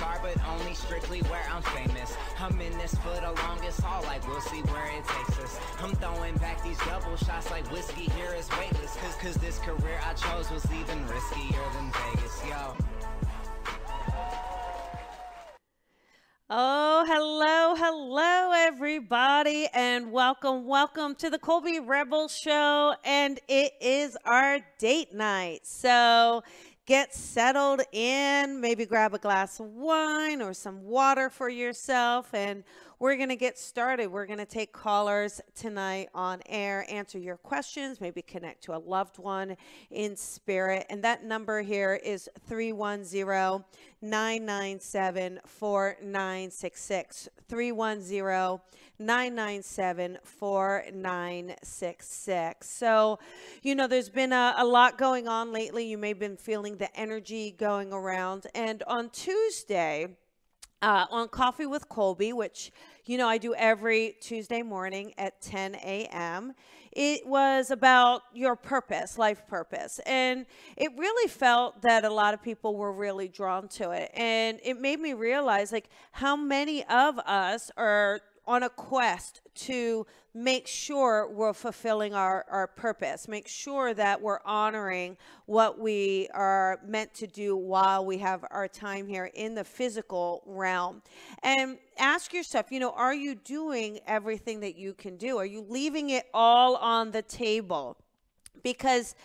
star, but only strictly where I'm famous. I'm in this for the longest haul, like we'll see where it takes us. I'm throwing back these double shots like whiskey here is weightless. Cause, cause this career I chose was even riskier than Vegas, yo. Oh, hello, hello, everybody, and welcome, welcome to the Colby Rebel Show. And it is our date night. So get settled in, maybe grab a glass of wine or some water for yourself, and we're going to get started. We're going to take callers tonight on air, answer your questions, maybe connect to a loved one in spirit. And that number here is 310 997 4966. 310 997 4966. So, you know, there's been a, a, lot going on lately. You may have been feeling the energy going around. And on Tuesday, uh, on Coffee with Colby, which, you know, I do every Tuesday morning at 10 a.m. It was about your purpose, life purpose. And it really felt that a lot of people were really drawn to it. And it made me realize, like, how many of us are on a quest to make sure we're fulfilling our, our purpose, make sure that we're honoring what we are meant to do while we have our time here in the physical realm. And ask yourself, you know, are you doing everything that you can do? Are you leaving it all on the table? Because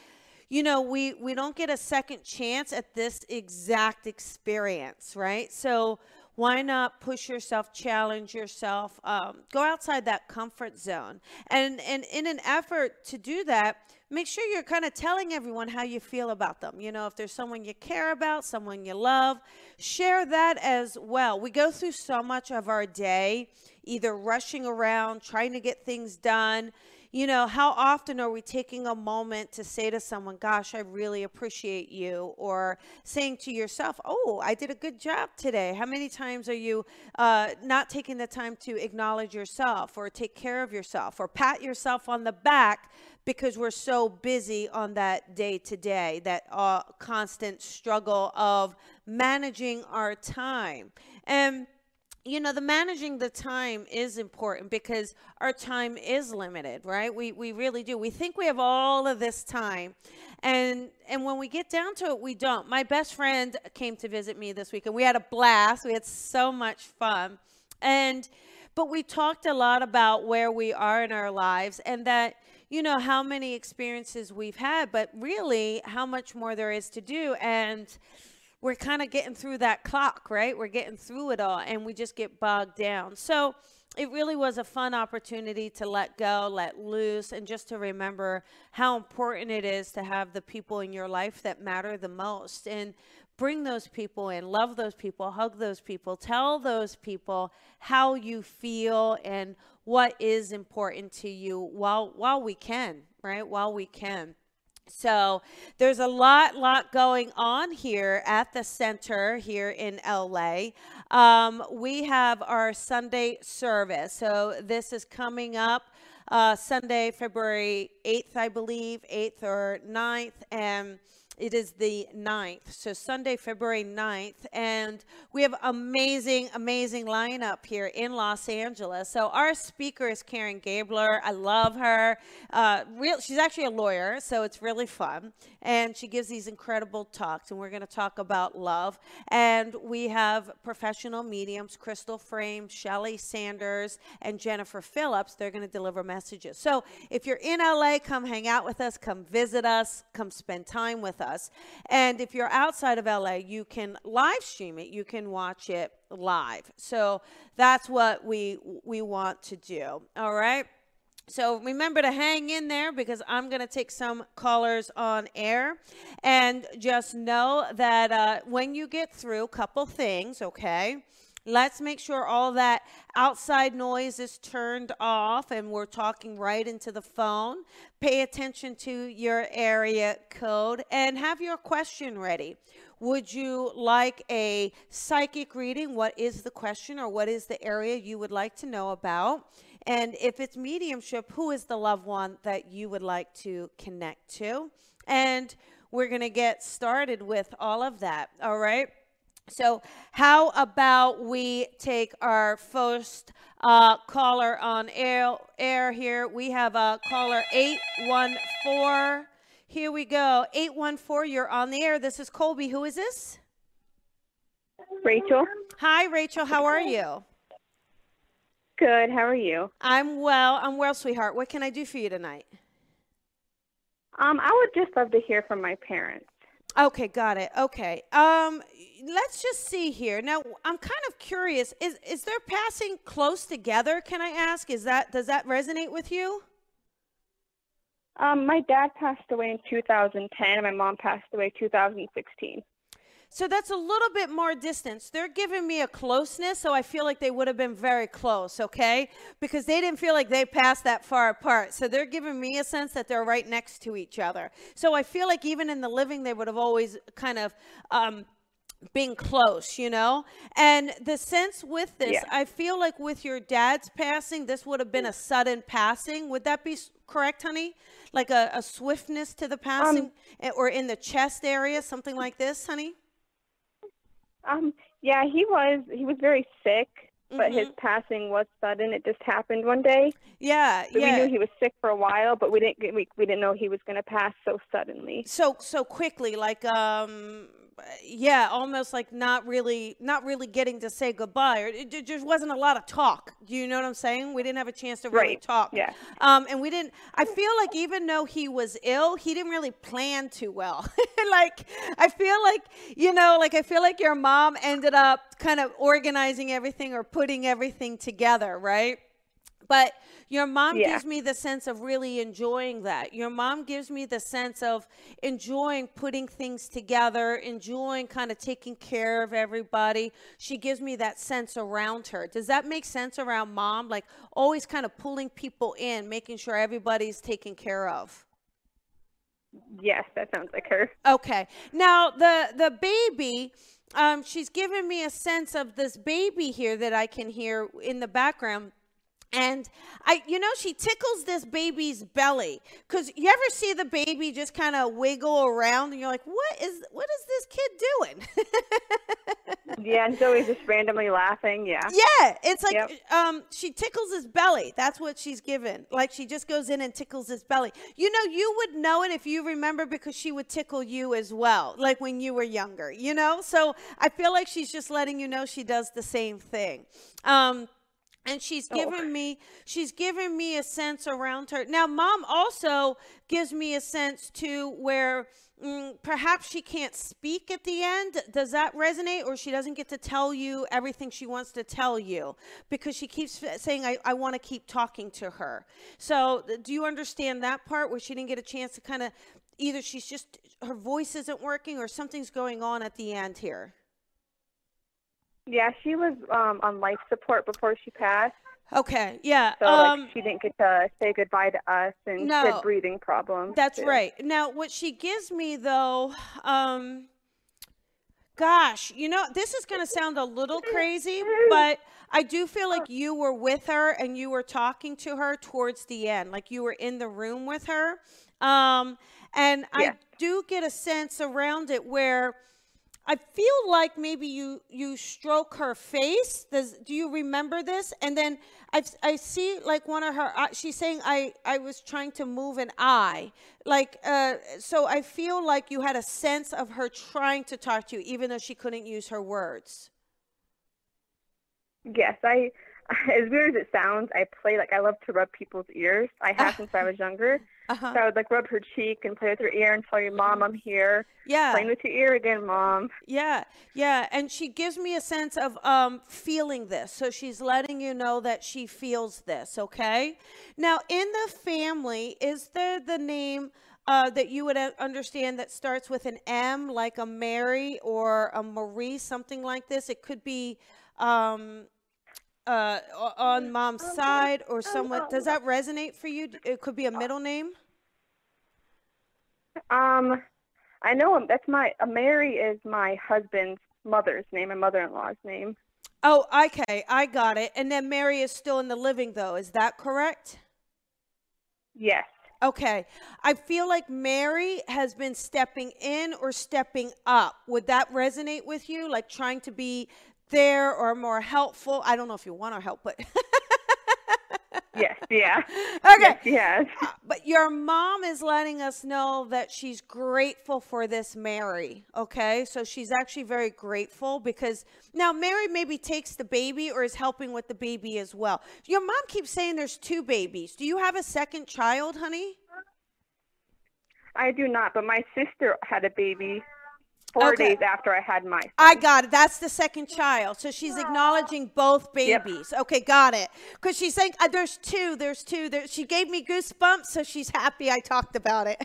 you know we we don't get a second chance at this exact experience right so why not push yourself, challenge yourself, um, go outside that comfort zone? And, and in an effort to do that, make sure you're kind of telling everyone how you feel about them. You know, if there's someone you care about, someone you love, share that as well. We go through so much of our day either rushing around, trying to get things done you know, how often are we taking a moment to say to someone, Gosh, I really appreciate you? Or saying to yourself, Oh, I did a good job today. How many times are you uh, not taking the time to acknowledge yourself or take care of yourself or pat yourself on the back because we're so busy on that day to day, that uh, constant struggle of managing our time? And you know the managing the time is important because our time is limited right? We we really do. We think we have all of this time and and when we get down to it we don't. My best friend came to visit me this week and we had a blast. We had so much fun. And but we talked a lot about where we are in our lives and that you know how many experiences we've had but really how much more there is to do. And we're kind of getting through that clock, right? We're getting through it all and we just get bogged down. So it really was a fun opportunity to let go, let loose, and just to remember how important it is to have the people in your life that matter the most. And bring those people in, love those people, hug those people, tell those people how you feel and what is important to you while while we can, right? While we can. So there's a lot, lot going on here at the center here in LA. Um, we have our Sunday service. So this is coming up uh, Sunday, February 8th, I believe, 8th or 9th. And it is the 9th, so Sunday, February 9th, and we have amazing, amazing lineup here in Los Angeles. So our speaker is Karen Gabler. I love her. Uh, real, she's actually a lawyer, so it's really fun, and she gives these incredible talks. And we're going to talk about love. And we have professional mediums, Crystal Frame, Shelly Sanders, and Jennifer Phillips. They're going to deliver messages. So if you're in LA, come hang out with us, come visit us, come spend time with us us. And if you're outside of LA, you can live stream it. You can watch it live. So that's what we we want to do. All right. So remember to hang in there because I'm going to take some callers on air. And just know that uh, when you get through, a couple things, okay? Let's make sure all that outside noise is turned off and we're talking right into the phone. Pay attention to your area code and have your question ready. Would you like a psychic reading? What is the question or what is the area you would like to know about? And if it's mediumship, who is the loved one that you would like to connect to? And we're going to get started with all of that. All right. So, how about we take our first uh, caller on air, air here? We have a caller 814. Here we go. 814, you're on the air. This is Colby. Who is this? Rachel. Hi, Rachel. How are you? Good. How are you? I'm well. I'm well, sweetheart. What can I do for you tonight? Um, I would just love to hear from my parents. Okay, got it. Okay. Um, let's just see here. Now, I'm kind of curious. Is is their passing close together? Can I ask? Is that does that resonate with you? Um, my dad passed away in 2010, and my mom passed away 2016. So that's a little bit more distance. They're giving me a closeness, so I feel like they would have been very close, okay? Because they didn't feel like they passed that far apart. So they're giving me a sense that they're right next to each other. So I feel like even in the living, they would have always kind of um, being close, you know? And the sense with this, Yeah. I feel like with your dad's passing, this would have been a sudden passing. Would that be correct, honey? Like a, a swiftness to the passing eh, or in the chest area, something like this, honey? Um, yeah, he was he was very sick, but his Mhm. passing was sudden. It just happened one day. Yeah, But yeah. We knew he was sick for a while, but we didn't we, we didn't know he was going to pass so suddenly. so so quickly like um yeah almost like not really not really getting to say goodbye or it, it just wasn't a lot of talk do you know what i'm saying we didn't have a chance to really Right, talk yeah. um and we didn't i feel like even though he was ill he didn't really plan too well like i feel like you know like i feel like your mom ended up kind of organizing everything or putting everything together right but your mom Yeah. gives me the sense of really enjoying that. Your mom gives me the sense of enjoying putting things together, enjoying kind of taking care of everybody. She gives me that sense around her. Does that make sense around mom? Like always kind of pulling people in, making sure everybody's taken care of. Yes, that sounds like her. Okay. Now the the baby, um, she's given me a sense of this baby here that I can hear in the background. And I, you know, she tickles this baby's belly because you ever see the baby just kind of wiggle around, and you're like, "What is, what is this kid doing?" Yeah, and so he's just randomly laughing. Yeah. Yeah, it's like Yep. um she tickles his belly. That's what she's given. Like she just goes in and tickles his belly. You know, you would know it if you remember because she would tickle you as well, like when you were younger, you know? So I feel like she's just letting you know she does the same thing. Um and she's given me she's given me a sense around her. Now mom also gives me a sense too where mm, perhaps she can't speak at the end. Does that resonate? Or she doesn't get to tell you everything she wants to tell you because she keeps saying i, I want to keep talking to her. So do you understand that part where she didn't get a chance to kind of either she's just her voice isn't working or something's going on at the end here Yeah, she was um, on life support before she passed, okay yeah so um like she didn't get to say goodbye to us, and she No. had breathing problems. That's too. right. Now, what she gives me though, um, gosh, you know, this is going to sound a little crazy, but I do feel like you were with her and you were talking to her towards the end, like you were in the room with her. Um, and I do get a sense around it where I feel like maybe you you stroke her face. Does do you remember this? And then I I see like one of her. She's saying I I was trying to move an eye. Like uh, so I feel like you had a sense of her trying to talk to you, even though she couldn't use her words. Yes, I. As weird as it sounds, I play like I love to rub people's ears. I have since I was younger. Uh-huh. So I would like rub her cheek and play with her ear and tell your mom I'm here. Yeah. Playing with your ear again, mom. Yeah, yeah, and she gives me a sense of um, feeling this. So she's letting you know that she feels this. Okay. Now, in the family, is there the name uh, that you would uh, understand that starts with an M, like a Mary or a Marie, something like this? It could be um, uh, on mom's side or someone. Does that resonate for you? It could be a middle name. Um, I know. That's my uh, Mary is my husband's mother's name, my mother-in-law's name. Oh, okay, I got it. And then Mary is still in the living, though. Is that correct? Yes. Okay. I feel like Mary has been stepping in or stepping up. Would that resonate with you? Like trying to be there or more helpful? I don't know if you want our help, but. Yes, yeah. Okay. Yes, yes. Uh, But your mom is letting us know that she's grateful for this Mary. Okay. So she's actually very grateful because now Mary maybe takes the baby or is helping with the baby as well. Your mom keeps saying there's two babies. Do you have a second child, honey? I do not, but my sister had a baby four Okay. days after I had my. I got it. That's the second child. So she's acknowledging both babies. Okay, got it. Because she's saying uh, there's two, there's two. There, she gave me goosebumps, so she's happy I talked about it.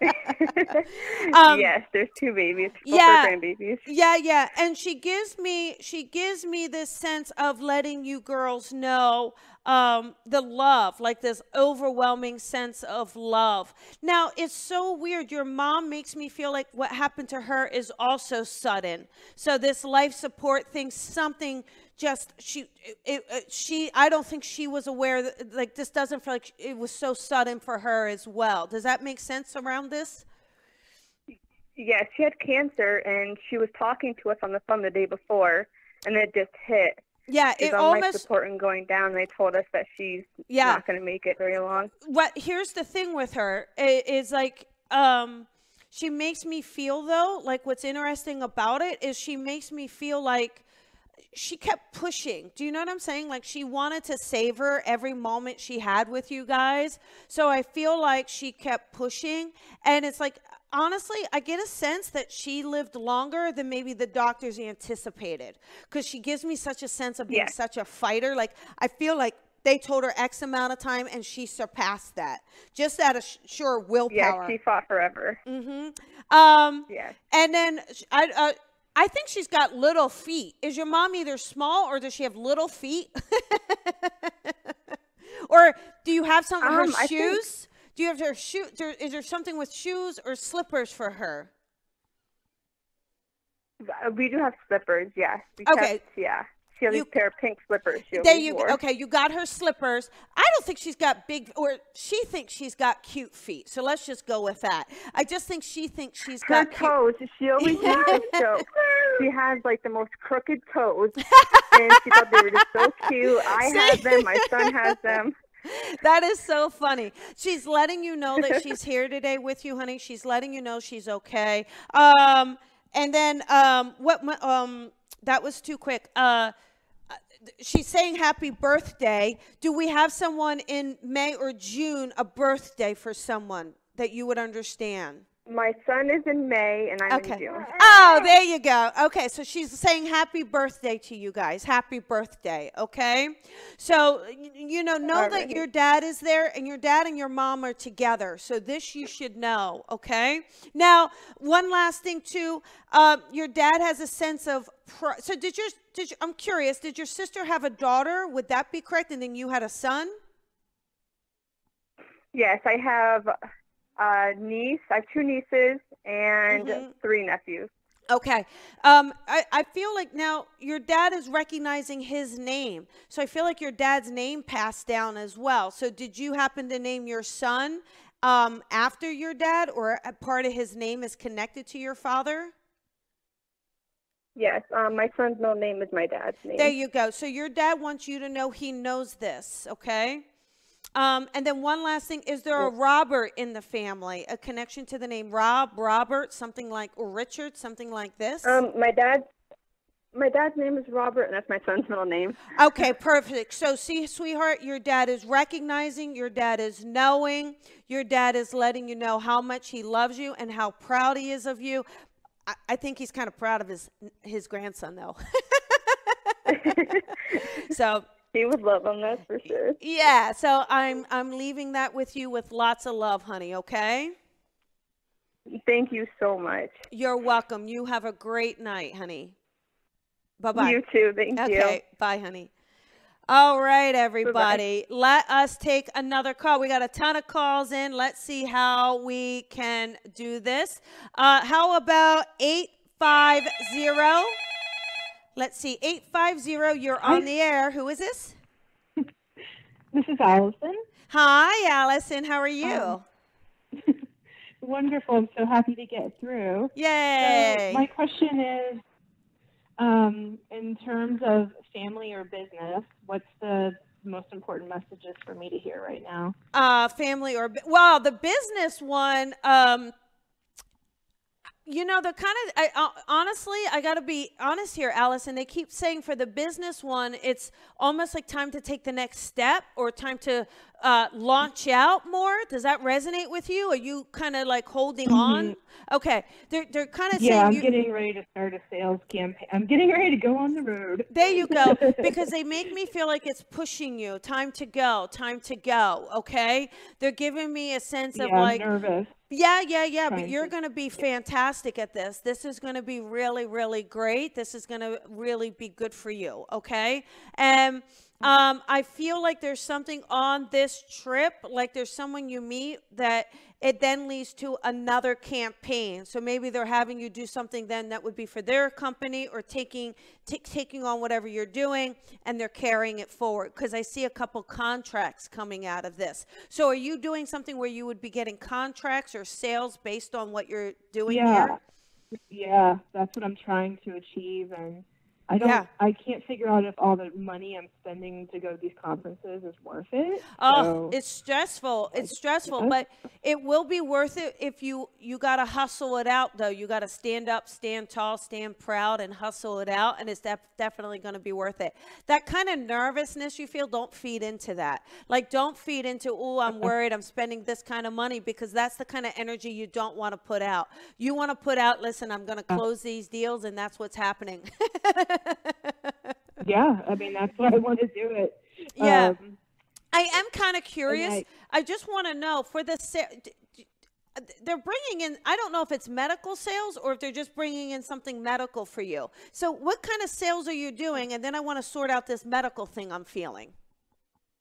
Um, yes, there's two babies. Both yeah. grandbabies. Yeah, yeah. And she gives me she gives me this sense of letting you girls know um the love, like this overwhelming sense of love. Now, it's so weird. Your mom makes me feel like what happened to her is also sudden. So this life support thing something just she it, it, she I don't think she was aware that like this doesn't feel like it was so sudden for her as well. Does that make sense around this? Yeah, she had cancer, and she was talking to us on the phone the day before, and it just hit. Yeah, it on almost support and going down. They told us that she's Yeah. not going to make it very long. what here's the thing with her is like um she makes me feel though like what's interesting about it is she makes me feel like she kept pushing. Do you know what I'm saying? Like she wanted to savor every moment she had with you guys. So I feel like she kept pushing and it's like honestly, I get a sense that she lived longer than maybe the doctors anticipated cuz she gives me such a sense of being Yeah. such a fighter. Like I feel like they told her X amount of time and she surpassed that. Just out of sh- sure Yeah, willpower. she fought forever. mm-hmm. Um Yes. and then I, uh, I think she's got little feet. Is your mom either small or does she have little feet? or do you have some of her Um, shoes? Do you have her shoe? There, is there something with shoes or slippers for her? Uh, We do have slippers, yes. We Okay. yeah. She has You- these pair of pink slippers. She There you wore. go. Okay, you got her slippers. I don't think she's got big, or she thinks she's got cute feet. So let's just go with that. I just think she thinks she's Her got cute. toes. She always used to. She has like the most crooked toes, and she thought they were just so cute. I have them. My son has them. That is so funny. She's letting you know that she's here today with you, honey. She's letting you know she's okay. Um, and then um, what? Um, that was too quick. Uh, uh, she's saying happy birthday. Do we have someone in May or June a birthday for someone that you would understand? My son is in May, and I'm Okay. in June. Oh, there you go. Okay, so she's saying happy birthday to you guys. Happy birthday, okay? So, you know, know that your dad is there and your dad and your mom are together. So, this you should know, okay? Now, one last thing, too. Um, your dad has a sense of. Pr- so, did your, did your. I'm curious, did your sister have a daughter? Would that be correct? And then you had a son? Yes, I have a niece. I have two nieces and Mhm. three nephews. Okay. Um, I, I feel like now your dad is recognizing his name. So I feel like your dad's name passed down as well. So did you happen to name your son um, after your dad or a part of his name is connected to your father? Yes, um, my son's middle name is my dad's name. There you go. So your dad wants you to know he knows this, okay? Um, and then one last thing: Is there a Robert in the family? A connection to the name Rob, Robert, something like or Richard, something like this? Um, my dad, my dad's name is Robert, and that's my son's middle name. Okay, perfect. So, see, sweetheart, your dad is recognizing, your dad is knowing, your dad is letting you know how much he loves you and how proud he is of you. I, I think he's kind of proud of his his grandson, though. so, He would love them, that's for sure. yeah. So I'm I'm leaving that with you with lots of love, honey. Okay. Thank you so much. You're welcome. You have a great night, honey. Bye bye. You too. Thank you. Okay, bye, honey. All right, everybody. Let us take another call. We got a ton of calls in. Let's see how we can do this. Uh, how about 850? Let's see, 850, you're on the air. Who is this? This is Allison. Hi, Allison. How are you? Um, Wonderful. I'm so happy to get through. Yay. So my question is, um, in terms of family or business, what's the most important messages for me to hear right now? uh, family or well, the business one. Um, you know, the kind of I, uh, honestly, I got to be honest here, Allison. They keep saying for the business one, it's almost like time to take the next step or time to uh, launch out more. Does that resonate with you? Are you kind of like holding on? Okay, they're they're kind of Yeah, saying I'm you, getting ready to start a sales campaign. I'm getting ready to go on the road. There you go. Because they make me feel like it's pushing you. Time to go. Time to go. Okay. They're giving me a sense of yeah, like, I'm nervous. yeah, yeah, yeah. But you're going to be fantastic at this. This is going to be really, really great. This is going to really be good for you. Okay. And um, I feel like there's something on this trip, like there's someone you meet that it then leads to another campaign. So maybe they're having you do something then that would be for their company or taking ta- taking on whatever you're doing and they're carrying it forward because I see a couple contracts coming out of this. So are you doing something where you would be getting contracts or sales based on what you're doing Yeah. here? Yeah, that's what I'm trying to achieve, and I don't. Yeah. I can't figure out if all the money I'm spending to go to these conferences is worth it. Oh, so- it's stressful. It's stressful, but it will be worth it if you you got to hustle it out though. You got to stand up, stand tall, stand proud and hustle it out and it's def- definitely going to be worth it. That kind of nervousness you feel, don't feed into that. Like don't feed into, "Oh, I'm worried I'm spending this kind of money" because that's the kind of energy you don't want to put out. You want to put out, "Listen, I'm going to uh. close these deals and that's what's happening." yeah, I mean that's why I want to do it. Yeah. Um, I am kind of curious. I- I, just want to know for the sa- d- d- they're bringing in. I don't know if it's medical sales or if they're just bringing in something medical for you. So, what kind of sales are you doing? And then I want to sort out this medical thing I'm feeling.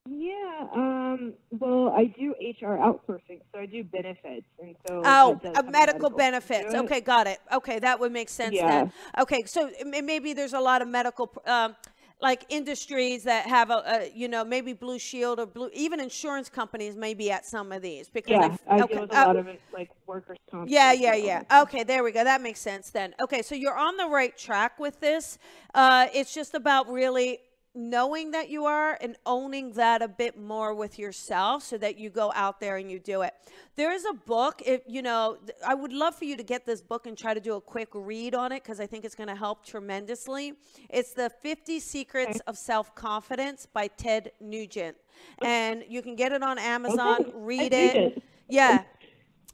Yeah. Um. Well, I do HR outsourcing, so I do benefits, and so Oh, uh, medical to benefits. Okay, got it. Okay, that would make sense Yeah. then. Okay, so maybe there's a lot of medical. Um, like industries that have a, a, you know, maybe Blue Shield or Blue, even insurance companies may be at some of these because Yeah, f- I okay, deal with a uh, lot of it, like workers' comp. Yeah, yeah, yeah. Okay, there we go. That makes sense then. Okay, so you're on the right track with this. Uh, it's just about really knowing that you are and owning that a bit more with yourself so that you go out there and you do it. There is a book, if you know, I would love for you to get this book and try to do a quick read on it because I think it's going to help tremendously. It's the 50 Secrets of Self-Confidence by Ted Nugent. And you can get it on Amazon, read it. Yeah.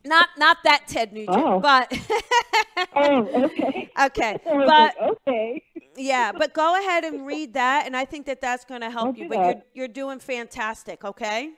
Not not that Ted Nugent, Oh. but Oh, okay. okay. But like, okay. yeah, but go ahead and read that, and I think that that's going to help I'll you. But you're you're doing fantastic. Okay.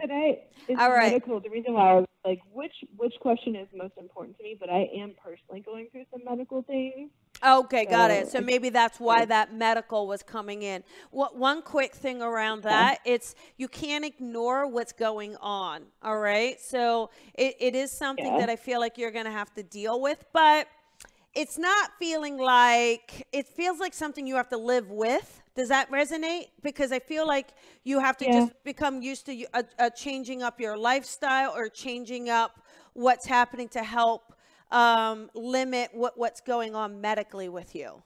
Today I, it's All right. medical. The reason why I was like, which which question is most important to me? But I am personally going through some medical things. Okay, got it. So maybe that's why that medical was coming in. What one quick thing around that, it's you can't ignore what's going on. All right. So it, it is something Yeah. that I feel like you're gonna have to deal with, but it's not feeling like it feels like something you have to live with. Does that resonate? Because I feel like you have to Yeah. just become used to you- uh, uh, changing up your lifestyle or changing up what's happening to help um, limit what, what's going on medically with you.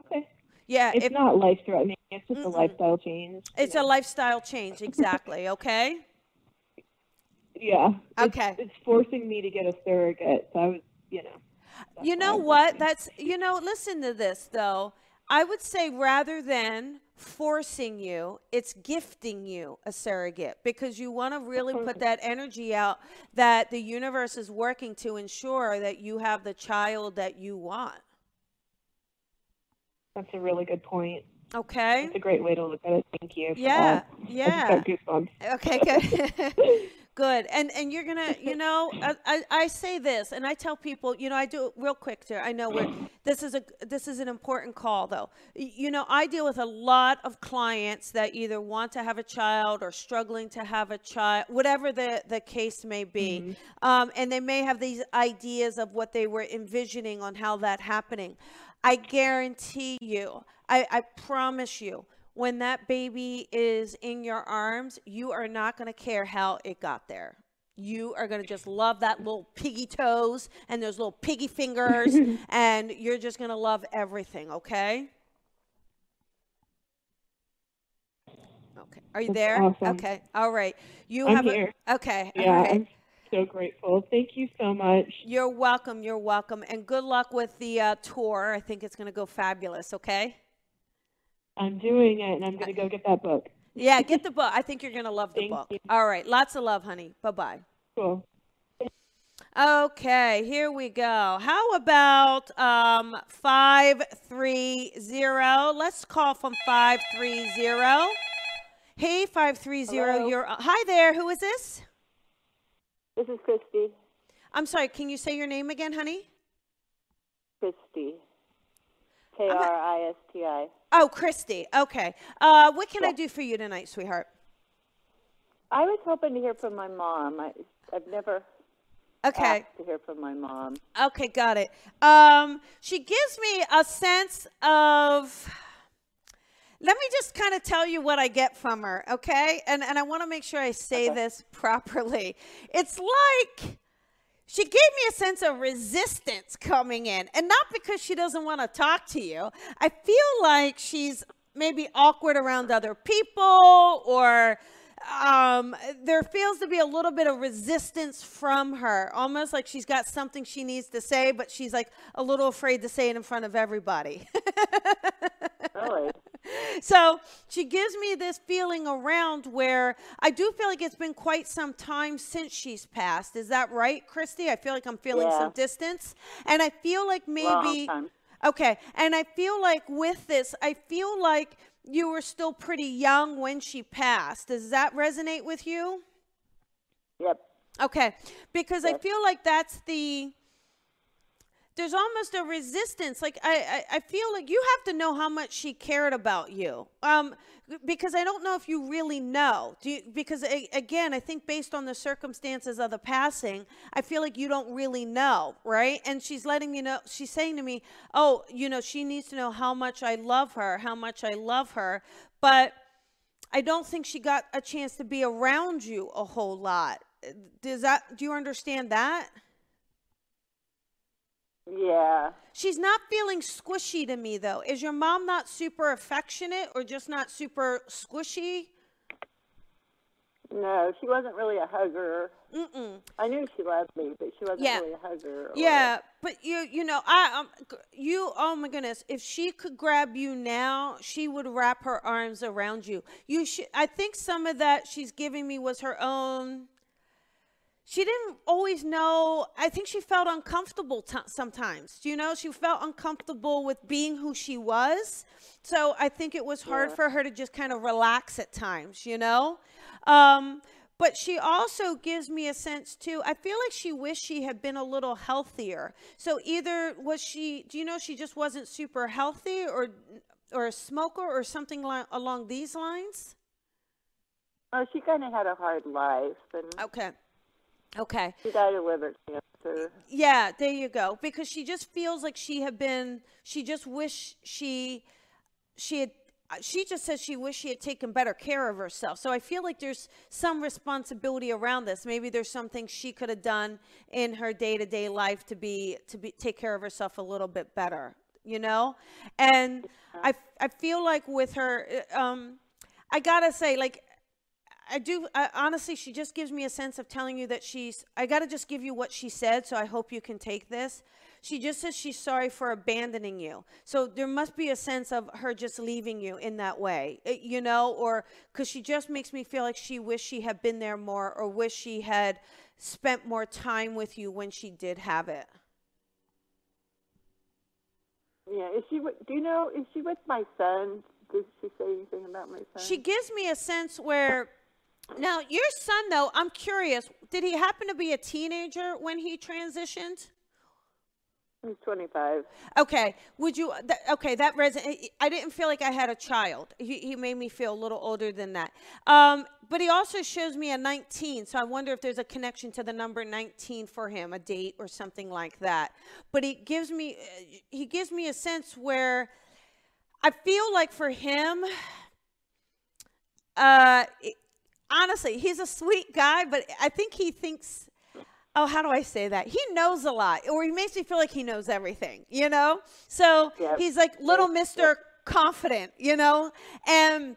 Okay. Yeah, It's if, not life threatening. It's just a Mm-mm. lifestyle change. it's a lifestyle change. Exactly. Okay. Yeah. It's- Okay. It's, forcing me to get a surrogate. So I was, you know. You know what? That's you know. Listen to this though. I would say rather than forcing you, it's gifting you a surrogate because you want to really put that energy out that the universe is working to ensure that you have the child that you want. That's a really good point. Okay. It's a great way to look at it. Thank you. Yeah. that. Yeah. Okay, good. good. And and you're gonna, you know, I, I, I say this and I tell people, you know, I do it real quick there. I know we're this is a this is an important call though. You know, I deal with a lot of clients that either want to have a child or struggling to have a child, whatever the, the case may be. Um, and they may have these ideas of what they were envisioning on how that happening. I guarantee you, I, I promise you, when that baby is in your arms, you are not going to care how it got there. You are going to just love that little piggy toes and those little piggy fingers, and you're just going to love everything, okay? Okay. Are you That's there? awesome. Okay. All right. You I'm have here. a Okay. Yeah, right. I'm so grateful. Thank you so much. You're welcome. You're welcome. And good luck with the uh, tour. I think it's going to go fabulous, okay? I'm doing it, and I'm going to go get that book. Yeah, get the book. I think you're going to love the Thank book. you. All right. Lots of love, honey. Bye bye. Cool. Okay, here we go. How about um, 530? Let's call from 530. Hey, 530. Hello? You're uh, Hi there. Who is this? This is Christy. I'm sorry. Can you say your name again, honey? Christy. K R I S T I. Oh, Christy. Okay. Uh, what can I do for you tonight, sweetheart? I was hoping to hear from my mom. I, I've never Okay. asked to hear from my mom. Okay, got it. Um, she gives me a sense of. Let me just kind of tell you what I get from her, okay? And and I want to make sure I say this properly. It's like she gave me a sense of resistance coming in, and not because she doesn't want to talk to you. I feel like she's maybe awkward around other people or um, there feels to be a little bit of resistance from her, almost like she's got something she needs to say, but she's like a little afraid to say it in front of everybody. Really? so she gives me this feeling around where I do feel like it's been quite some time since she's passed. Is that right, Christy? I feel like I'm feeling Yeah. some distance. And I feel like maybe. Okay. And I feel like with this, I feel like you were still pretty young when she passed. Does that resonate with you? Yep. Okay, because I feel like that's the there's almost a resistance. Like I, I, I feel like you have to know how much she cared about you. Um, because I don't know if you really know. You, because a, again, I think based on the circumstances of the passing, I feel like you don't really know, right? And she's letting me know. She's saying to me, "Oh, you know, she needs to know how much I love her, how much I love her." But I don't think she got a chance to be around you a whole lot. Does that do you understand that? Yeah. She's not feeling squishy to me though. Is your mom not super affectionate or just not super squishy? No, she wasn't really a hugger. Mm-mm. I knew she loved me, but she wasn't Yeah. really a hugger. or- Yeah, but you you know, I um you oh my goodness, if she could grab you now, she would wrap her arms around you. You should I think some of that she's giving me was her own she didn't always know i think she felt uncomfortable t- sometimes. You know? She felt uncomfortable with being who she was. So i think it was hard Yeah. for her to just kind of relax at times you know? Um, but she also gives me a sense too i feel like she wished she had been a little healthier. So either was she do you know she just wasn't super healthy or or a smoker or something li- along these lines? Oh, she kind of had a hard life, and okay okay she died of liver cancer. Yeah, there you go. Because she just feels like she had been. She just wish she, she had. She just says she wish she had taken better care of herself. So I feel like there's some responsibility around this. Maybe there's something she could have done in her day to day life to be to be take care of herself a little bit better. You know, and I I feel like with her, um, I gotta say like I do. I, honestly, she just gives me a sense of telling you that she's. I got to just give you what she said, so I hope you can take this. She just says she's sorry for abandoning you. So there must be a sense of her just leaving you in that way, eh, you know, or because she just makes me feel like she wished she had been there more or wish she had spent more time with you when she did have it. Yeah, is she? Do you know? Is she with my son? Did she say anything about my son? She gives me a sense where. Now, your son, though, I'm curious, did he happen to be a teenager when he transitioned? He's 25. Okay. Would you? Th- okay, that reson. I didn't feel like I had a child. He, he made me feel a little older than that. Um, but he also shows me a 19, so I wonder if there's a connection to the number 19 for him, a date or something like that. But he gives me, he gives me a sense where I feel like for him, uh, honestly, he's a sweet guy, but I think he thinks. Oh, how do I say that? He knows a lot, or he makes me feel like he knows everything, you know? So Yep. he's like little Mr. Confident, you know? And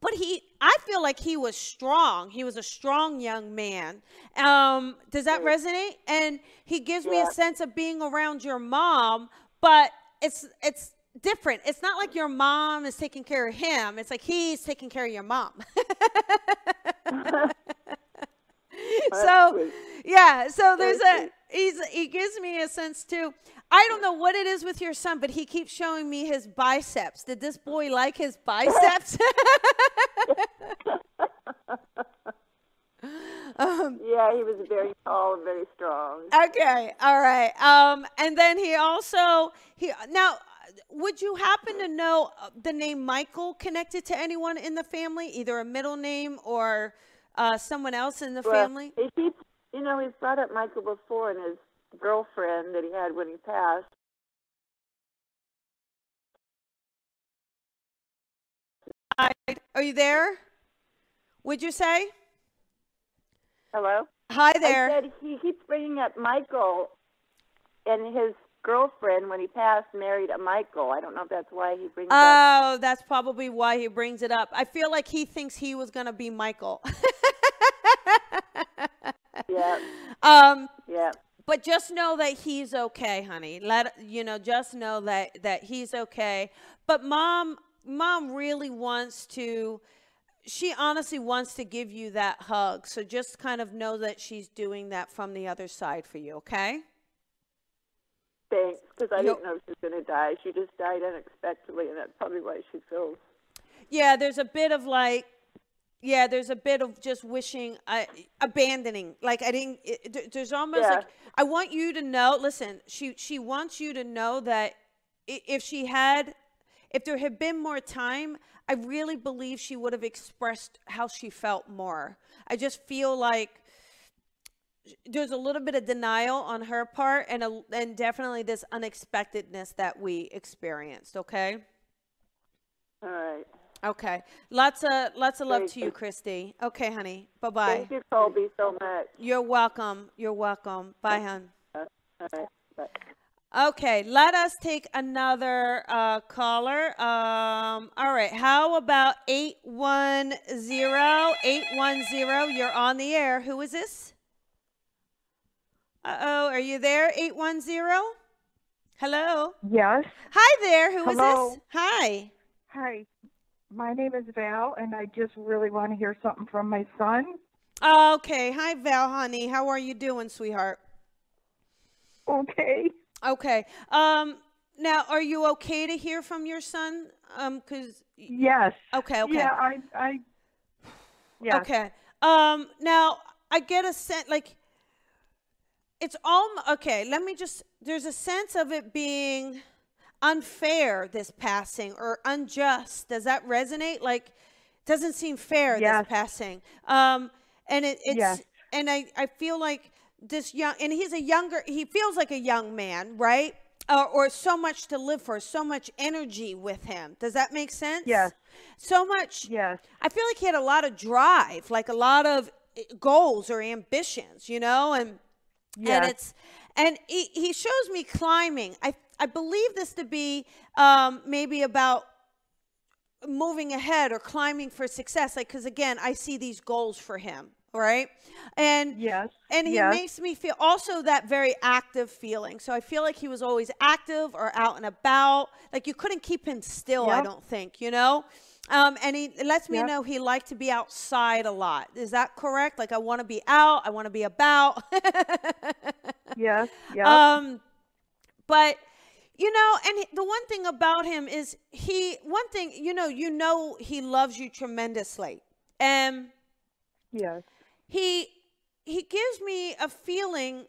but he i feel like he was strong he was a strong young man um does that resonate and he gives me a sense of being around your mom but it's it's different it's not like your mom is taking care of him it's like he's taking care of your mom so sweet. yeah so there's a sweet. he's he gives me a sense too i don't know what it is with your son but he keeps showing me his biceps did this boy like his biceps um, Yeah, he was very tall and very strong. okay all right um and then he also he now would you happen to know uh, the name michael connected to anyone in the family either a middle name or uh, someone else in the Well, family He you know, he's brought up Michael before and his girlfriend that he had when he passed. Hi, are you there would you say Hello? hi there I said he keeps bringing up Michael and his girlfriend when he passed married a Michael. I don't know if that's why he brings up. Oh, that's probably why he brings it up. I feel like he thinks he was gonna be Michael. Yeah, um, yeah. but just know that he's okay, honey. Let you know, just know that that he's okay. But mom, mom really wants to. She honestly wants to give you that hug. So just kind of know that she's doing that from the other side for you. Okay. Thanks, because I Yo- didn't know she was going to die. She just died unexpectedly, and that's probably why she feels. Yeah, there's a bit of like, yeah, there's a bit of just wishing, uh, abandoning. Like I didn't. It, there's almost Yeah. like I want you to know. Listen, she she wants you to know that if she had, if there had been more time, I really believe she would have expressed how she felt more. I just feel like there's a little bit of denial on her part, and a, and definitely this unexpectedness that we experienced. Okay. All right. Okay. Lots of lots of love Very to you. Christy. Okay, honey. Bye bye. Thank you, Colby, so much. You're welcome. You're welcome. Bye, hon. All right. Bye. Okay, let us take another uh, caller. Um, all right, how about 810? 810, you're on the air. Who is this? Uh oh, are you there? 810? Hello? Yes. Hi there. Who is Hello. this? Hi. Hi. My name is Val, and I just really want to hear something from my son. Okay. Hi, Val, honey. How are you doing, sweetheart? Okay. Okay. Um now are you okay to hear from your son? Um cuz Yes. okay, okay. Yeah, I, I. Yes. Okay. Um now I get a sense like it's all okay, let me just there's a sense of it being unfair this passing or unjust. Does that resonate? Like doesn't seem fair Yes. this passing. Um and it, it's Yes. and I I feel like this young and he's a younger he feels like a young man, right? Uh, or so much to live for, so much energy with him. Does that make sense? Yes. So much Yes. I feel like he had a lot of drive, like a lot of eh, goals or ambitions, you know, and and it's and he, he shows me climbing. I I believe this to be um, maybe about moving ahead or climbing for success. Like because again, I see these goals for him, right? And Yes. and he yes. makes me feel also that very active feeling. So I feel like he was always active or out and about. Like you couldn't keep him still, I don't think, you know? Um, and he lets me Yep. know he liked to be outside a lot. Is that correct? Like I want to be out, I want to be about. Yes. Yeah. Um, but you know, and he- the one thing about him is he. One thing you know, you know, he loves you tremendously, and yes. he he gives me a feeling.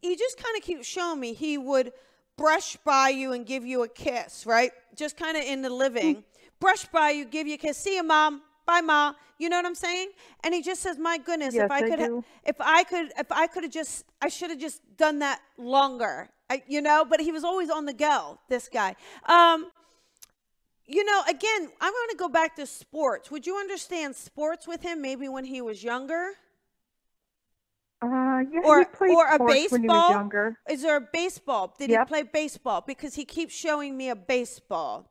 He just kind of keeps showing me he would brush by you and give you a kiss, right? Just kind of in the living, brush by you, give you a kiss. See you, mom. Bye, ma. You know what I'm saying? And he just says, "My goodness, Yes, if I I could, do. if I could, if I could have just, I should have just done that longer." I, you know, but he was always on the go. This guy. Um, you know, again, I'm going to go back to sports. Would you understand sports with him maybe when he was younger? Uh, yeah, Or- he played or a sports when he baseball? was younger. Is there a baseball? Did Yep. he play baseball? Because he keeps showing me a baseball.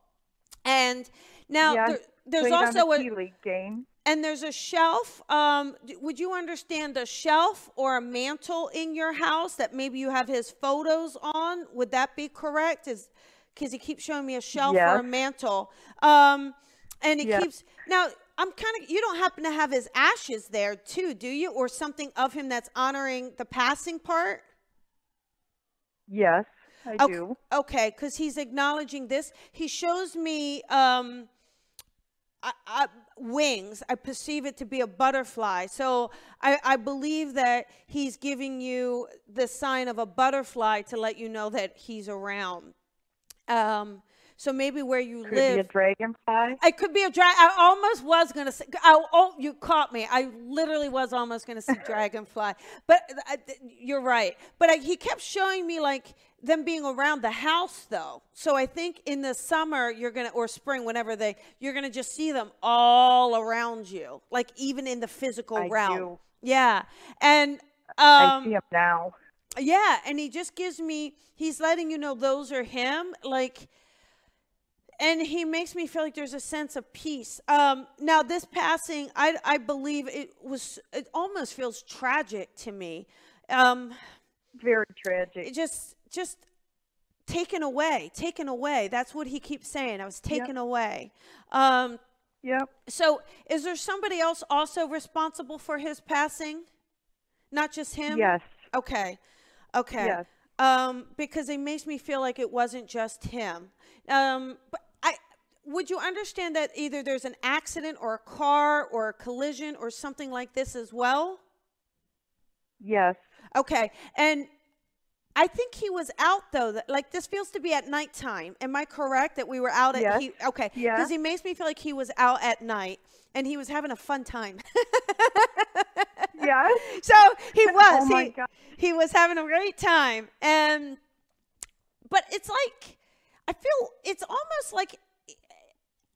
And now yeah, there, there's also a, League game. and there's a shelf. Um, would you understand a shelf or a mantle in your house that maybe you have his photos on? Would that be correct? Is because he keeps showing me a shelf or a Yes. mantle. Um, and he Yes. keeps now. I'm kind of. You don't happen to have his ashes there too, do you? Or something of him that's honoring the passing part? Yes, I Okay, do. Okay, because he's acknowledging this. He shows me um, I, I, wings. I perceive it to be a butterfly. So I, I believe that he's giving you the sign of a butterfly to let you know that he's around. Um, so maybe where you Could be a dragonfly. It could be a dragon. I almost was gonna say. I, oh, you caught me. I literally was almost gonna say dragonfly, but I, you're right. But I, he kept showing me like them being around the house, though. So I think in the summer you're gonna or spring, whenever they, you're gonna just see them all around you, like even in the physical I realm. do. Yeah, and I um, see him now. yeah, and he just gives me he's letting you know those are him like and he makes me feel like there's a sense of peace. Um now this passing I I believe it was it almost feels tragic to me. Um Very tragic. it just just taken away, taken away. That's what he keeps saying. I was taken away. Um Yep. so is there somebody else also responsible for his passing? Not just him? Yes. Okay. Okay. Yes. Um, because it makes me feel like it wasn't just him. Um, but I would you understand that either there's an accident or a car or a collision or something like this as well? Yes. Okay. And I think he was out though. That like this feels to be at nighttime. Am I correct that we were out at Yes. he okay. Yeah. Because he makes me feel like he was out at night and he was having a fun time. yeah. So he oh was. Oh my he, God. he was having a great time. And but it's like I feel it's almost like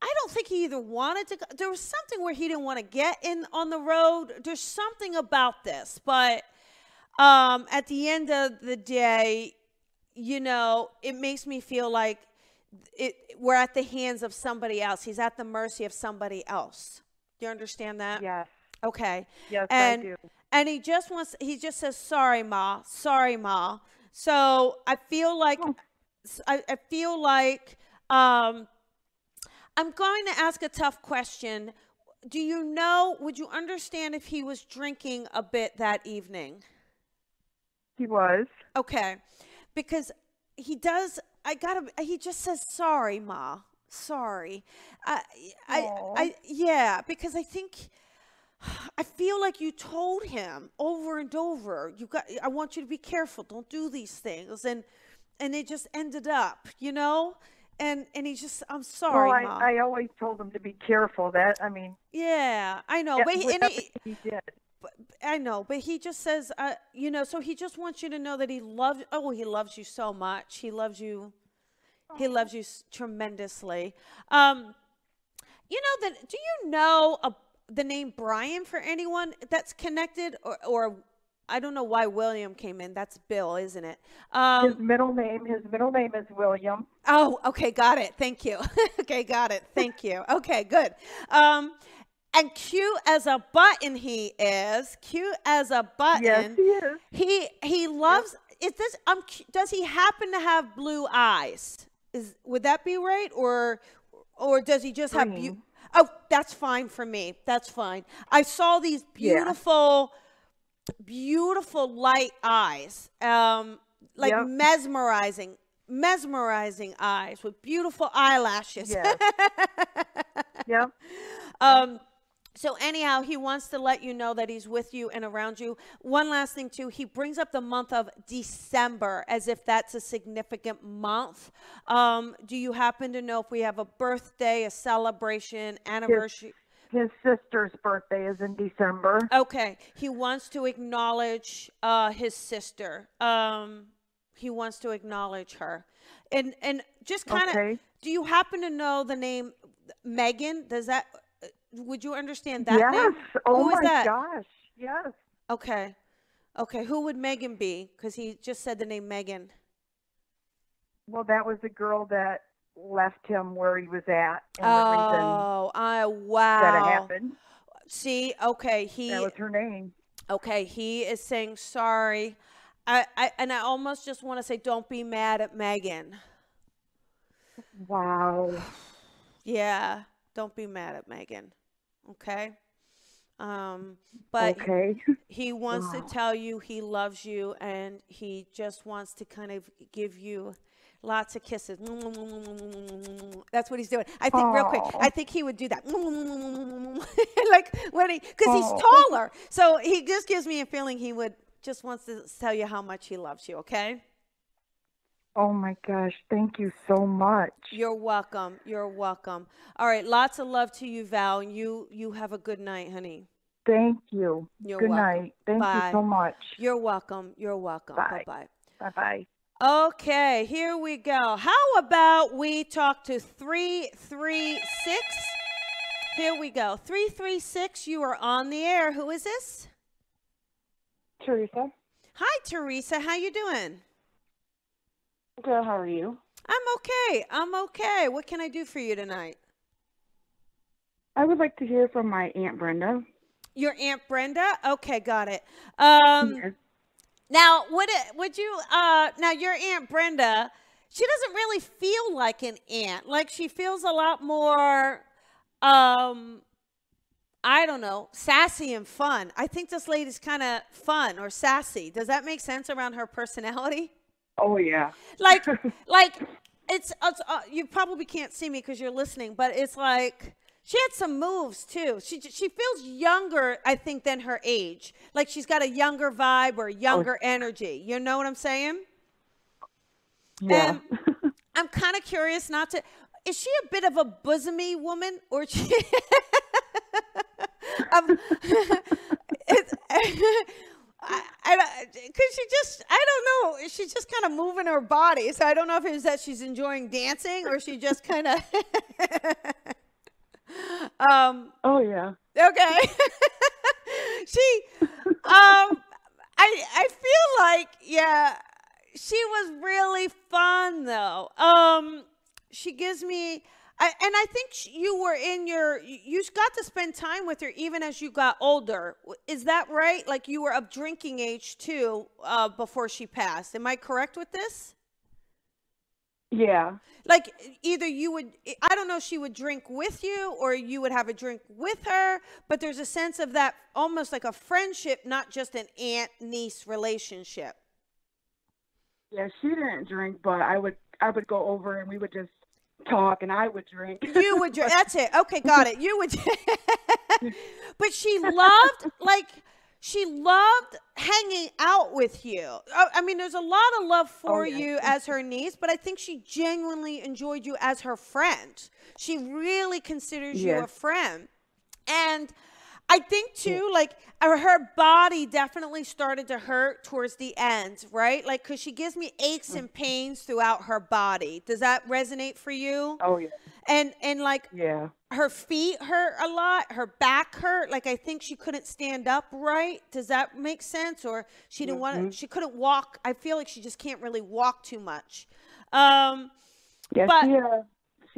I don't think he either wanted to go. There was something where he didn't want to get in on the road. There's something about this, but um, at the end of the day, you know, it makes me feel like it, we're at the hands of somebody else. He's at the mercy of somebody else. Do you understand that? Yes. Okay. Yes, and, I do. And he just wants, he just says, sorry, Ma. Sorry, Ma. So I feel like, Oh. I, I feel like, um, I'm going to ask a tough question. Do you know, would you understand if he was drinking a bit that evening? He was. Okay. Because he does, I gotta, he just says, sorry, Ma. Sorry. I, I, I, yeah, because I think, I feel like you told him over and over, you got, I want you to be careful. Don't do these things. And, and it just ended up, you know? And, and he just, I'm sorry, well, Ma. I, I always told him to be careful. That I mean, yeah, I know. but he, and he, he did. But- I know, but he just says, uh, you know, so he just wants you to know that he loves. Oh, he loves you so much. He loves you. He loves you s- tremendously. Um, you know that? Do you know a, the name Brian for anyone that's connected, or, or I don't know why William came in. That's Bill, isn't it? Um, His middle name. His middle name is William. Oh, okay, got it. Thank you. okay, got it. Thank you. Okay, good. Um, and cute as a button he is. Cute as a button. Yes, he is. He he loves. Is this? Um, does he happen to have blue eyes? Is would that be right, or or does he just have? Beau- oh, that's fine for me. That's fine. I saw these Yeah. beautiful, beautiful light eyes. Um, like Yep. mesmerizing, mesmerizing eyes with beautiful eyelashes. Yes. Yep. Um, so anyhow, he wants to let you know that he's with you and around you. One last thing too, he brings up the month of December as if that's a significant month. Um, do you happen to know if we have a birthday, a celebration, anniversary? His sister's birthday is in December. Okay, he wants to acknowledge uh, his sister. Um, he wants to acknowledge her, and and just kind of. Okay. Do you happen to know the name Megan, does that? Would you understand that? yes. name? Oh Who my that? gosh. Yes. Okay, okay. Who would Megan be? Because he just said the name Megan. Well, that was the girl that left him where he was at, and the Oh, I that it happened. See, okay, he That was her name. okay, he is saying sorry. I, I and I almost just want to say, don't be mad at Megan. Wow. Yeah, don't be mad at Megan. Okay. Um, but okay. he wants Wow. to tell you he loves you and he just wants to kind of give you lots of kisses. That's what he's doing. I think real quick. I think he would do that. like when he cuz he's taller. So he just gives me a feeling he would just wants to tell you how much he loves you, okay? Oh my gosh. Thank you so much. You're welcome. You're welcome. All right, lots of love to you, Val. and You you have a good night, honey. Thank you. You're Good welcome. night. Thank Bye. you so much. You're welcome. You're welcome. Bye. Bye-bye. Bye bye. Okay, here we go. How about we talk to 336? Here we go. 336, you are on the air. Who is this? Teresa. Hi, Teresa. How you doing? Good. How are you? I'm okay. I'm okay. What can I do for you tonight? I would like to hear from my aunt Brenda. Your Aunt Brenda? Okay, got it. Um Yes. Now, would it would you uh now your Aunt Brenda, she doesn't really feel like an aunt. Like she feels a lot more um I don't know, sassy and fun. I think this lady's kind of fun or sassy. Does that make sense around her personality? Oh yeah. Like like it's, it's uh, you probably can't see me cuz you're listening, but it's like she had some moves too. She she feels younger, I think, than her age. Like she's got a younger vibe or younger energy. You know what I'm saying? Yeah. Um, I'm kind of curious not to. Is she a bit of a bosomy woman, or she? um, it's, I, because she just, I don't know. She's just kind of moving her body, so I don't know if it's that she's enjoying dancing or she just kind of. um. oh yeah. Okay. she um I I feel like yeah, she was really fun though. Um she gives me I, and I think you were in your you got to spend time with her even as you got older. Is that right? Like you were of drinking age too uh, before she passed. Am I correct with this? Yeah. like either you would i don't know if she would drink with you or you would have a drink with her but there's a sense of that almost like a friendship not just an aunt niece relationship Yeah. She didn't drink, but I would I would go over and we would just talk, and I would drink. you would drink that's it. Okay got it. You would but she loved like she loved hanging out with you. Uh, i mean there's a lot of love for yeah. you as her niece but i think she genuinely enjoyed you as her friend. She really considers you a friend. And I think too, like uh, her body definitely started to hurt towards the end, right? Like, cause she gives me aches and pains throughout her body. Does that resonate for you? Oh yeah. And and like Yeah. her feet hurt a lot, her back hurt. Like I think she couldn't stand up right. Does that make sense? Or she didn't want to. She couldn't walk. I feel like she just can't really walk too much. Um, Yeah. But- uh,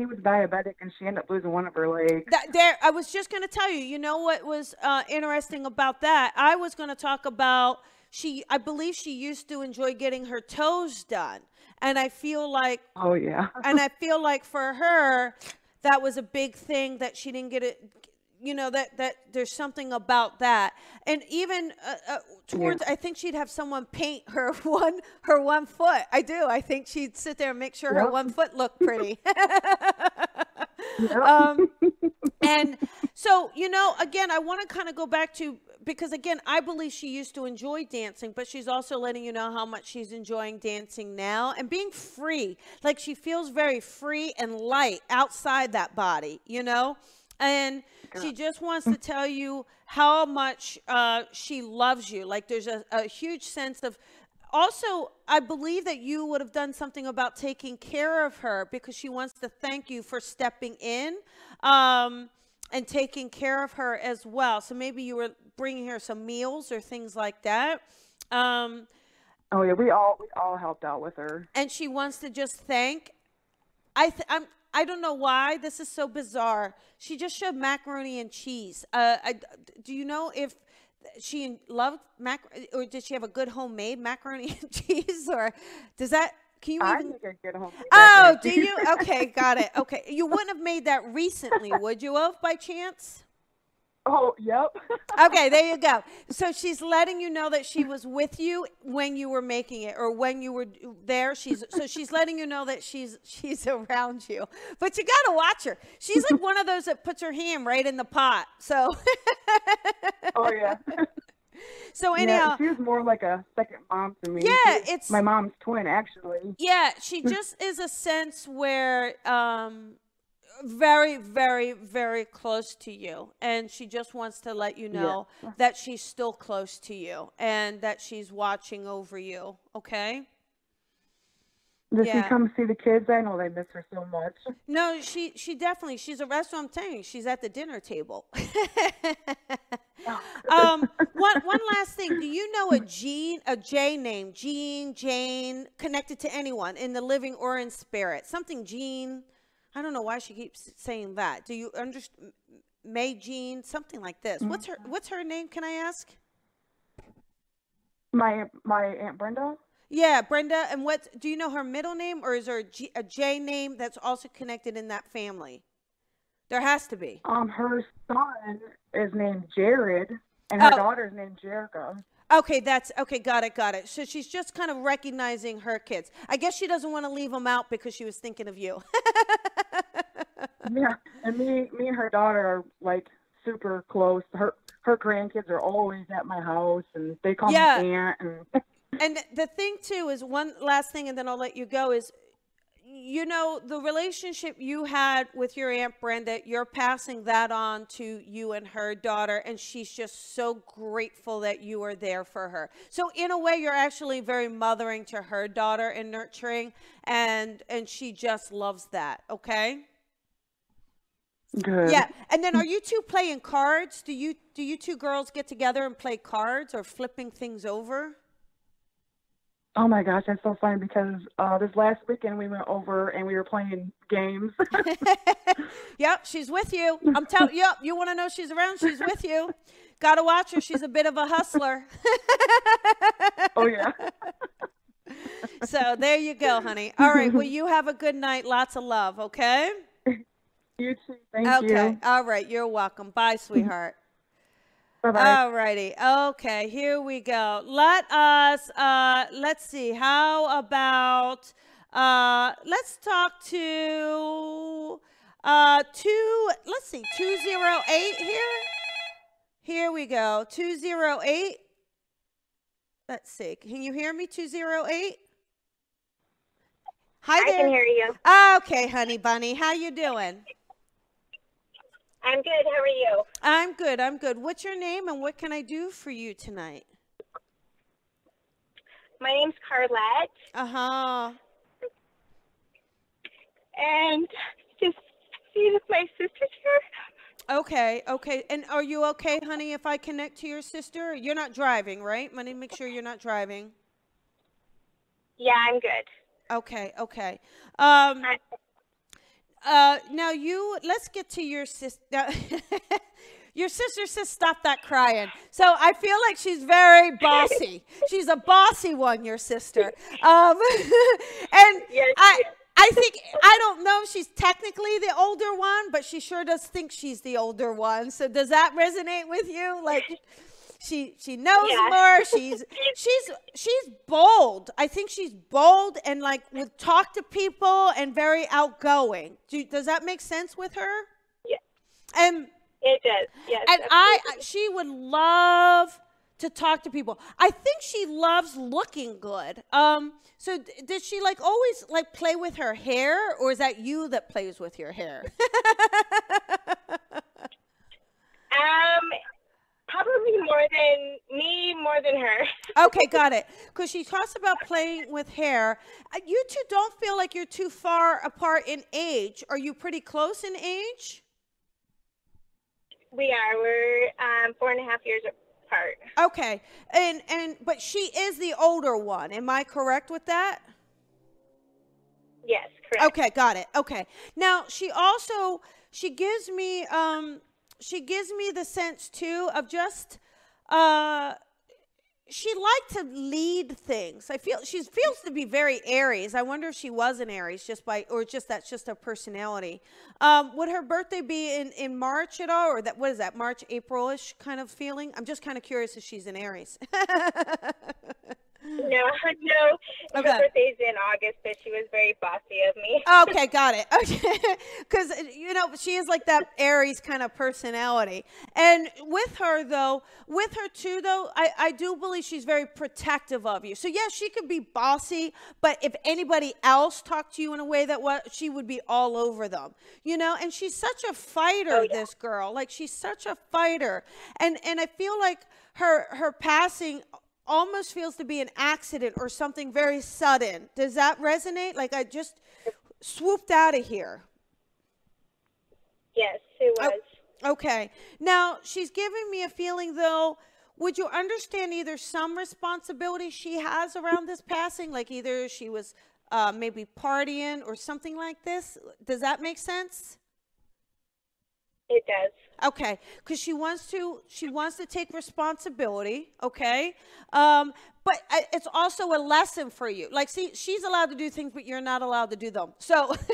she was diabetic, and she ended up losing one of her legs. That, there, I was just going to tell you. You know what was uh, interesting about that? I was going to talk about she. I believe she used to enjoy getting her toes done, and I feel like, Oh yeah. and I feel like for her, that was a big thing that she didn't get it. You know that that there's something about that, and even uh, uh, towards, I think she'd have someone paint her one her one foot. I do. I think she'd sit there and make sure her one foot looked pretty. um, and so you know again i want to kind of go back to because again i believe she used to enjoy dancing but she's also letting you know how much she's enjoying dancing now and being free like she feels very free and light outside that body you know and she just wants to tell you how much uh, she loves you like there's a, a huge sense of also, I believe that you would have done something about taking care of her because she wants to thank you for stepping in um, and taking care of her as well. So maybe you were bringing her some meals or things like that. Um, Oh yeah, we all we all helped out with her. and she wants to just thank. I th- I'm I don't know why this is so bizarre. She just showed macaroni and cheese. Uh, I, do you know if she loved mac or did she have a good homemade macaroni and cheese or does that can you I even? think I get home. Oh, do you? Okay, got it. Okay, you wouldn't have made that recently, would you have, by chance? Oh, yep. Okay, there you go. So she's letting you know that she was with you when you were making it or when you were there. She's so she's letting you know that she's she's around you. But you got to watch her. She's like one of those that puts her hand right in the pot. So oh yeah. so yeah, anyhow, she was more like a second mom to me. Yeah, it's- my mom's twin actually. yeah, she just is a sense where um very very very close to you and she just wants to let you know that she's still close to you and that she's watching over you, okay? Does Yeah. she come see the kids? I know they miss her so much. No, she she definitely she's a restaurant saying. She's at the dinner table. um, one one last thing. Do you know a Jean a J name? Jean, Jane, connected to anyone in the living or in spirit? Something Jean. I don't know why she keeps saying that. Do you understand? May Jean, something like this. What's her What's her name? Can I ask? My my aunt Brenda. Yeah, Brenda. And what do you know her middle name, or is there a, G, a J name that's also connected in that family? There has to be. Um, her son is named Jared, and her Oh. daughter's named Jerica. Okay, that's okay. Got it, got it. So she's just kind of recognizing her kids. I guess she doesn't want to leave them out because she was thinking of you. Yeah, and me me and her daughter are like super close. Her her grandkids are always at my house, and they call Yeah. me aunt. And and the thing too is one last thing, and then I'll let you go. Is you know the relationship you had with your aunt Brenda, you're passing that on to you and her daughter, and she's just so grateful that you are there for her. So in a way, you're actually very mothering to her daughter and nurturing, and and she just loves that. Okay. Good. Yeah, and then are you two playing cards? Do you do you two girls get together and play cards or flipping things over? Oh my gosh, that's so funny because uh, this last weekend we went over and we were playing games. Yep, she's with you. I'm telling. Yep, you want to know she's around? She's with you. Got to watch her. She's a bit of a hustler. oh yeah. so there you go, honey. All right. Well, you have a good night. Lots of love. Okay. You too. Thank Okay. you. All right. You're welcome. Bye, sweetheart. Bye bye. All righty. Okay, here we go. Let us uh let's see. How about uh let's talk to uh two let's see, 208 here. Here we go. 208. Let's see. Can you hear me 208? Hi there. I can hear you. Okay, honey bunny. How you doing? I'm good. How are you? I'm good. I'm good. What's your name and what can I do for you tonight? My name's Carlette, Uh-huh. and just see if my sister's here. Okay, okay. And are you okay, honey, if I connect to your sister? You're not driving, right? Money, make sure you're not driving. Yeah, I'm good. Okay, okay. Um, I- uh, now you, let's get to your sister. your sister says, stop that crying. So I feel like she's very bossy. she's a bossy one, your sister. Um, and Yes, I. I think I don't know if she's technically the older one, but she sure does think she's the older one. So does that resonate with you? Like she she knows Yeah. more. She's she's she's bold. I think she's bold and like would talk to people and very outgoing. Do, does that make sense with her? Yeah. And It does. Yes. and I she would love to talk to people. I think she loves looking good. Um so d- does she like always like play with her hair or is that you that plays with your hair? um, probably more than me, more than her. Okay, got it. Because she talks about playing with hair. Uh, You two don't feel like you're too far apart in age. Are you pretty close in age? We are. We're um, four and a half years apart. Okay, and and but she is the older one. Am I correct with that? Yes, correct. Okay, got it. Okay. Now she also she gives me um she gives me the sense too of just uh she liked to lead things. I feel she feels to be very Aries. I wonder if she was an Aries just by or just that's just her personality. Um, would her birthday be in in March at all, or that what is that March Aprilish kind of feeling? I'm just kind of curious if she's an Aries. No, no. Okay. Her birthday's in August, but she was very bossy of me. Oh, okay, got it. Okay, because you know she is like that Aries kind of personality, and with her though, with her too though, I I do believe she's very protective of you. So yes, she could be bossy, but if anybody else talked to you in a way that what she would be all over them, you know. And she's such a fighter. Oh, yeah. This girl, like she's such a fighter, and and I feel like her her passing almost feels to be an accident or something very sudden. Does that resonate? Like I just swooped out of here. Yes, it Oh. was. Okay. Now, she's giving me a feeling though, would you understand either some responsibility she has around this passing like either she was uh, maybe partying or something like this? Does that make sense? It does. Okay, because she wants to she wants to take responsibility. Okay, um, but it's also a lesson for you. Like, see, she's allowed to do things, but you're not allowed to do them. So,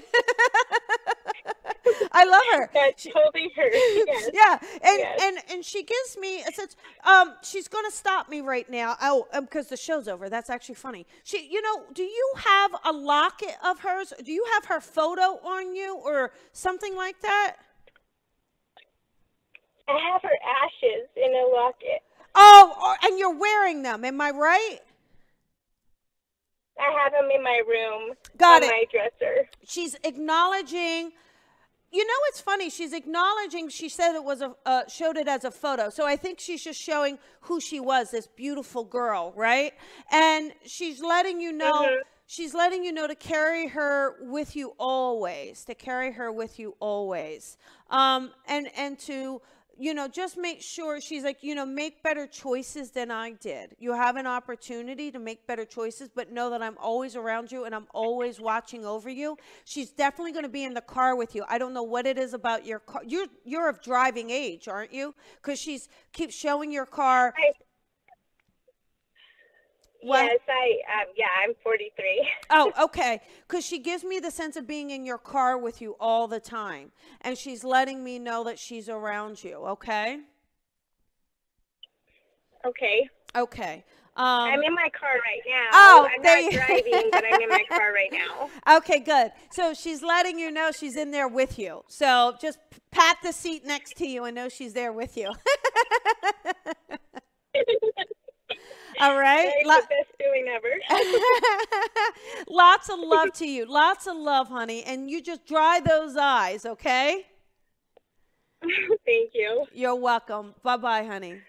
I love her. That's totally her. Yes. Yeah, and Yes. and and she gives me a sense. Um, she's gonna stop me right now. Oh, because the show's over. That's actually funny. She, you know, do you have a locket of hers? Do you have her photo on you or something like that? I have her ashes in a locket. Oh, and you're wearing them. Am I right? I have them in my room Got on it. my dresser. She's acknowledging. You know, it's funny. She's acknowledging. She said it was a uh, showed it as a photo. So I think she's just showing who she was, this beautiful girl, right? And she's letting you know. Mhm. She's letting you know to carry her with you always. To carry her with you always. Um, and and to you know, just make sure she's like, you know, make better choices than I did. You have an opportunity to make better choices, but know that I'm always around you and I'm always watching over you. She's definitely going to be in the car with you. I don't know what it is about your car. You're you're of driving age, aren't you? Because she's keeps showing your car. What? Yes, I. Um, yeah, I'm 43. Oh, okay. Because she gives me the sense of being in your car with you all the time. And she's letting me know that she's around you, okay? Okay. Okay. Um, I'm in my car right now. Oh, I'm not driving, but I'm in my car right now. Okay, good. So she's letting you know she's in there with you. So just pat the seat next to you and know she's there with you. All right. Lo- the best feeling ever. Lots of love to you. Lots of love, honey. And you just dry those eyes, okay? Thank you. You're welcome. Bye bye, honey.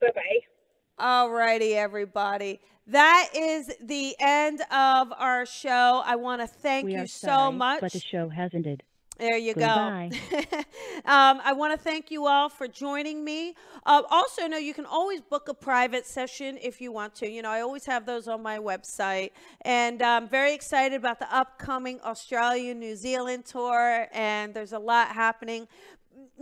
Bye bye. All righty, everybody. That is the end of our show. I want to thank we you are so sorry, much. but the show has ended. There you Goodbye. go. um, I want to thank you all for joining me. Uh, also, know you can always book a private session if you want to. You know, I always have those on my website. And I'm very excited about the upcoming Australia New Zealand tour, and there's a lot happening.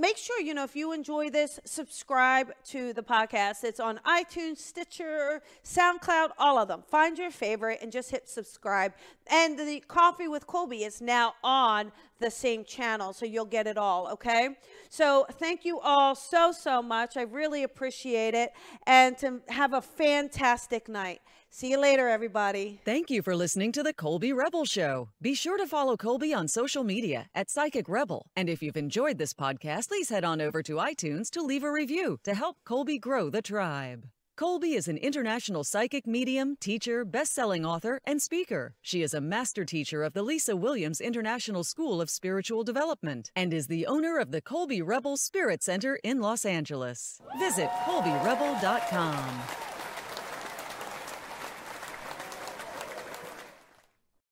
Make sure, you know, if you enjoy this, subscribe to the podcast. It's on iTunes, Stitcher, SoundCloud, all of them. Find your favorite and just hit subscribe. And the Coffee with Colby is now on the same channel, so you'll get it all, okay? So thank you all so, so much. I really appreciate it. And to have a fantastic night. See you later, everybody. Thank you for listening to the Colby Rebel Show. Be sure to follow Colby on social media at Psychic Rebel. And if you've enjoyed this podcast, please head on over to iTunes to leave a review to help Colby grow the tribe. Colby is an international psychic medium, teacher, best-selling author, and speaker. She is a master teacher of the Lisa Williams International School of Spiritual Development and is the owner of the Colby Rebel Spirit Center in Los Angeles. Visit colbyrebel.com.